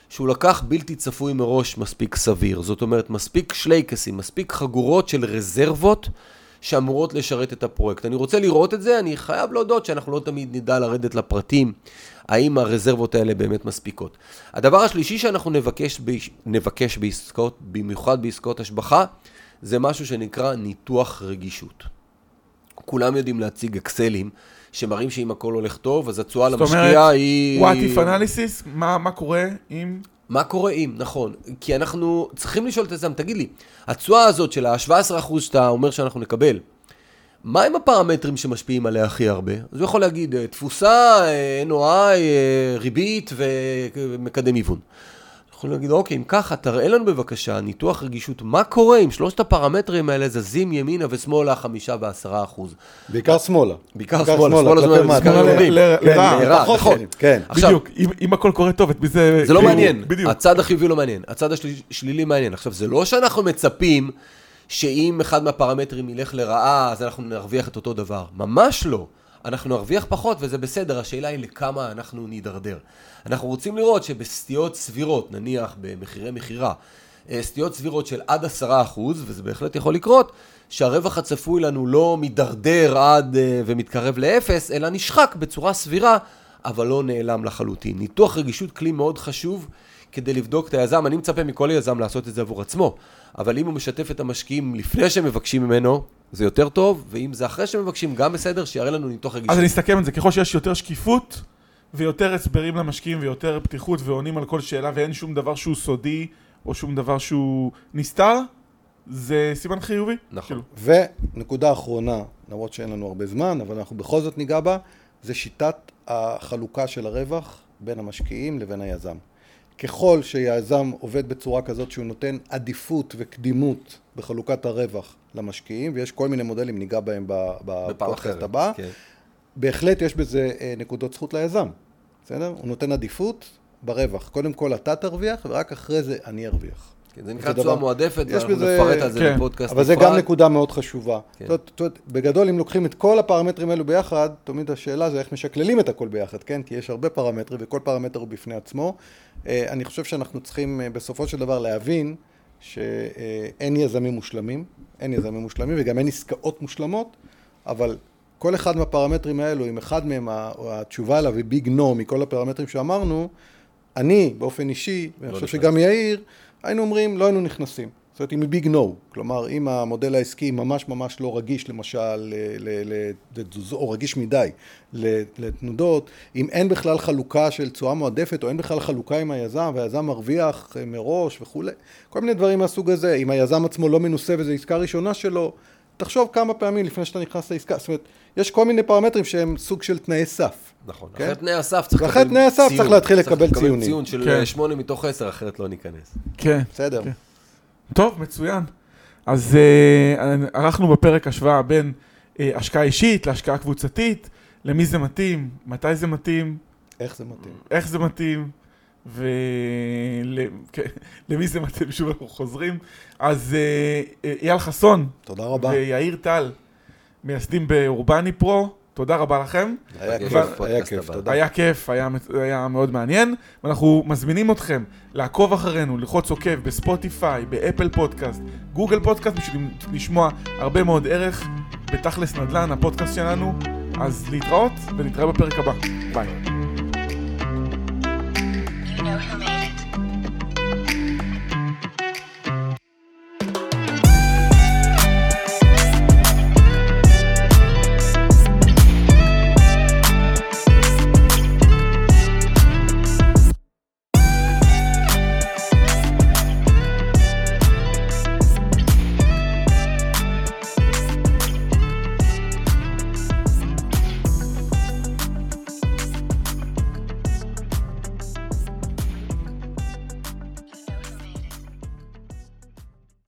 שהוא לקח בלתי צפוי מראש מספיק סביר. זאת אומרת, מספיק שלייקסים, מספיק חגורות של רזרבות שאמורות לשרת את הפרויקט. אני רוצה לראות את זה, אני חייב להודות שאנחנו לא תמיד נדע לרדת לפרטים, האם הרזרבות האלה באמת מספיקות. הדבר השלישי שאנחנו נבקש, ב... נבקש בעסקאות, במיוחד בעסקאות השבחה, זה משהו שנקרא ניתוח רגישות. כולם יודעים להציג אקסלים שמראים שאם הכל הולך טוב, אז התשואה זאת למשקיע אומרת, היא... what if analysis, מה מה קורה אם... מה קורה אם, נכון, כי אנחנו צריכים לשאול את היזם, תגיד לי, התשואה הזאת של ה-17% שאתה אומר שאנחנו נקבל, מה הם הפרמטרים שמשפיעים עליה הכי הרבה? אז הוא יכול להגיד תפוסה, אה, NOI, אה, ריבית ומקדם היוון. יכולים להגיד, אוקיי, אם ככה, תראה לנו בבקשה ניתוח רגישות, מה קורה אם שלושת הפרמטרים האלה זזים ימינה ושמאלה חמישה ועשרה אחוז. בעיקר שמאלה. בעיקר שמאלה, שמאלה זה כלפי אומר מטה. בעיקר יורדים. ל- ל- כן, לרעה. לרעה, נכון. כן. בדיוק, אם- הכל קורה טוב, את מי זה... זה לא כאילו, מעניין. הצד החיובי לא מעניין, הצד השלילי מעניין. עכשיו, זה לא שאנחנו מצפים שאם אחד מהפרמטרים ילך לרעה, אז אנחנו נרוויח את אותו דבר. ממש לא. אנחנו נרוויח פחות, וזה בסדר, השאלה היא לכמה אנחנו נידרדר. אנחנו רוצים לראות שבסטיות סבירות, נניח במחירי מכירה, אה, סטיות סבירות של עד עשרה אחוז, וזה בהחלט יכול לקרות, שהרווח הצפוי לנו לא מידרדר עד אה, ומתקרב לאפס, אלא נשחק בצורה סבירה, אבל לא נעלם לחלוטין. ניתוח רגישות כלי מאוד חשוב כדי לבדוק את היזם. אני מצפה מכל יזם לעשות את זה עבור עצמו, אבל אם הוא משתף את המשקיעים לפני שהם מבקשים ממנו, זה יותר טוב, ואם זה אחרי שמבקשים, גם בסדר, שיראה לנו ניתוח רגישות. אז אני אסכם את זה, ככל שיש יותר ויותר הסברים למשקיעים ויותר פתיחות ועונים על כל שאלה ואין שום דבר שהוא סודי או שום דבר שהוא נסתר, זה סימן חיובי. נכון. כאילו, ונקודה אחרונה, למרות שאין לנו הרבה זמן, אבל אנחנו בכל זאת ניגע בה, זה שיטת החלוקה של הרווח בין המשקיעים לבין היזם. ככל שהיזם עובד בצורה כזאת שהוא נותן עדיפות וקדימות בחלוקת הרווח למשקיעים, ויש כל מיני מודלים, ניגע בהם ב- בפעם בפודקאסט אחרת. הבא, כן. בהחלט יש בזה אה, נקודות זכות ליזם, בסדר? הוא נותן עדיפות ברווח. קודם כל אתה תרוויח, ורק אחרי זה אני ארוויח. כן, זה נקרא זה תשואה מועדפת, ואנחנו בזה- נפרט על זה כן. בפודקאסט אבל זה נפרד. גם נקודה מאוד חשובה. כן. זאת אומרת- זאת בגדול, אם לוקחים את כל הפרמטרים האלו ביחד, תמיד השאלה זה איך משקללים את הכל ביחד, כן? כי יש הרבה פרמטרים, וכל פרמטר הוא בפני עצמו. אה, אני חושב שאנחנו צריכים אה, בסופו של דבר להבין שאין יזמים מושלמים, אין יזמים מושלמים וגם אין עסקאות מושלמות, אבל כל אחד מהפרמטרים האלו, אם אחד מהם התשובה עליו היא ביג נו מכל הפרמטרים שאמרנו, אני באופן אישי, ואני חושב נכנס. שגם יאיר, היינו אומרים, לא היינו נכנסים. זאת אומרת, אם היא ביג נו, כלומר, אם המודל העסקי ממש ממש לא רגיש, למשל, ל- ל- ל- או רגיש מדי לתנודות, אם אין בכלל חלוקה של תשואה מועדפת, או אין בכלל חלוקה עם היזם, והיזם מרוויח אה, מראש וכולי, כל מיני דברים מהסוג הזה. אם היזם עצמו לא מנוסה וזו עסקה ראשונה שלו, תחשוב כמה פעמים לפני שאתה נכנס לעסקה. זאת אומרת, יש כל מיני פרמטרים שהם סוג של תנאי סף. נכון. כן? אחרי תנאי הסף צריך לקבל ואחרי תנאי הסף ציון. צריך להתחיל לקבל ציונים. ציון של כן. 8 מתוך 10, אחרת לא ניכנס. כן. בסדר. כן. טוב, מצוין. אז אה, ערכנו בפרק השוואה בין אה, השקעה אישית להשקעה קבוצתית, למי זה מתאים, מתי זה מתאים, איך זה מתאים? איך זה מתאים, ולמי זה מתאים, שוב אנחנו חוזרים. אז אה, אה, אייל חסון תודה רבה. ויאיר טל, מייסדים באורבני פרו, תודה רבה לכם. היה כיף, היה כיף. תודה. היה כיף, היה מאוד מעניין, ואנחנו מזמינים אתכם לעקוב אחרינו, ללחוץ עוקב בספוטיפיי, באפל פודקאסט, גוגל פודקאסט, בשביל לשמוע הרבה מאוד ערך בתכלס נדל"ן, הפודקאסט שלנו. אז להתראות, ונתראה בפרק הבא. ביי. know who made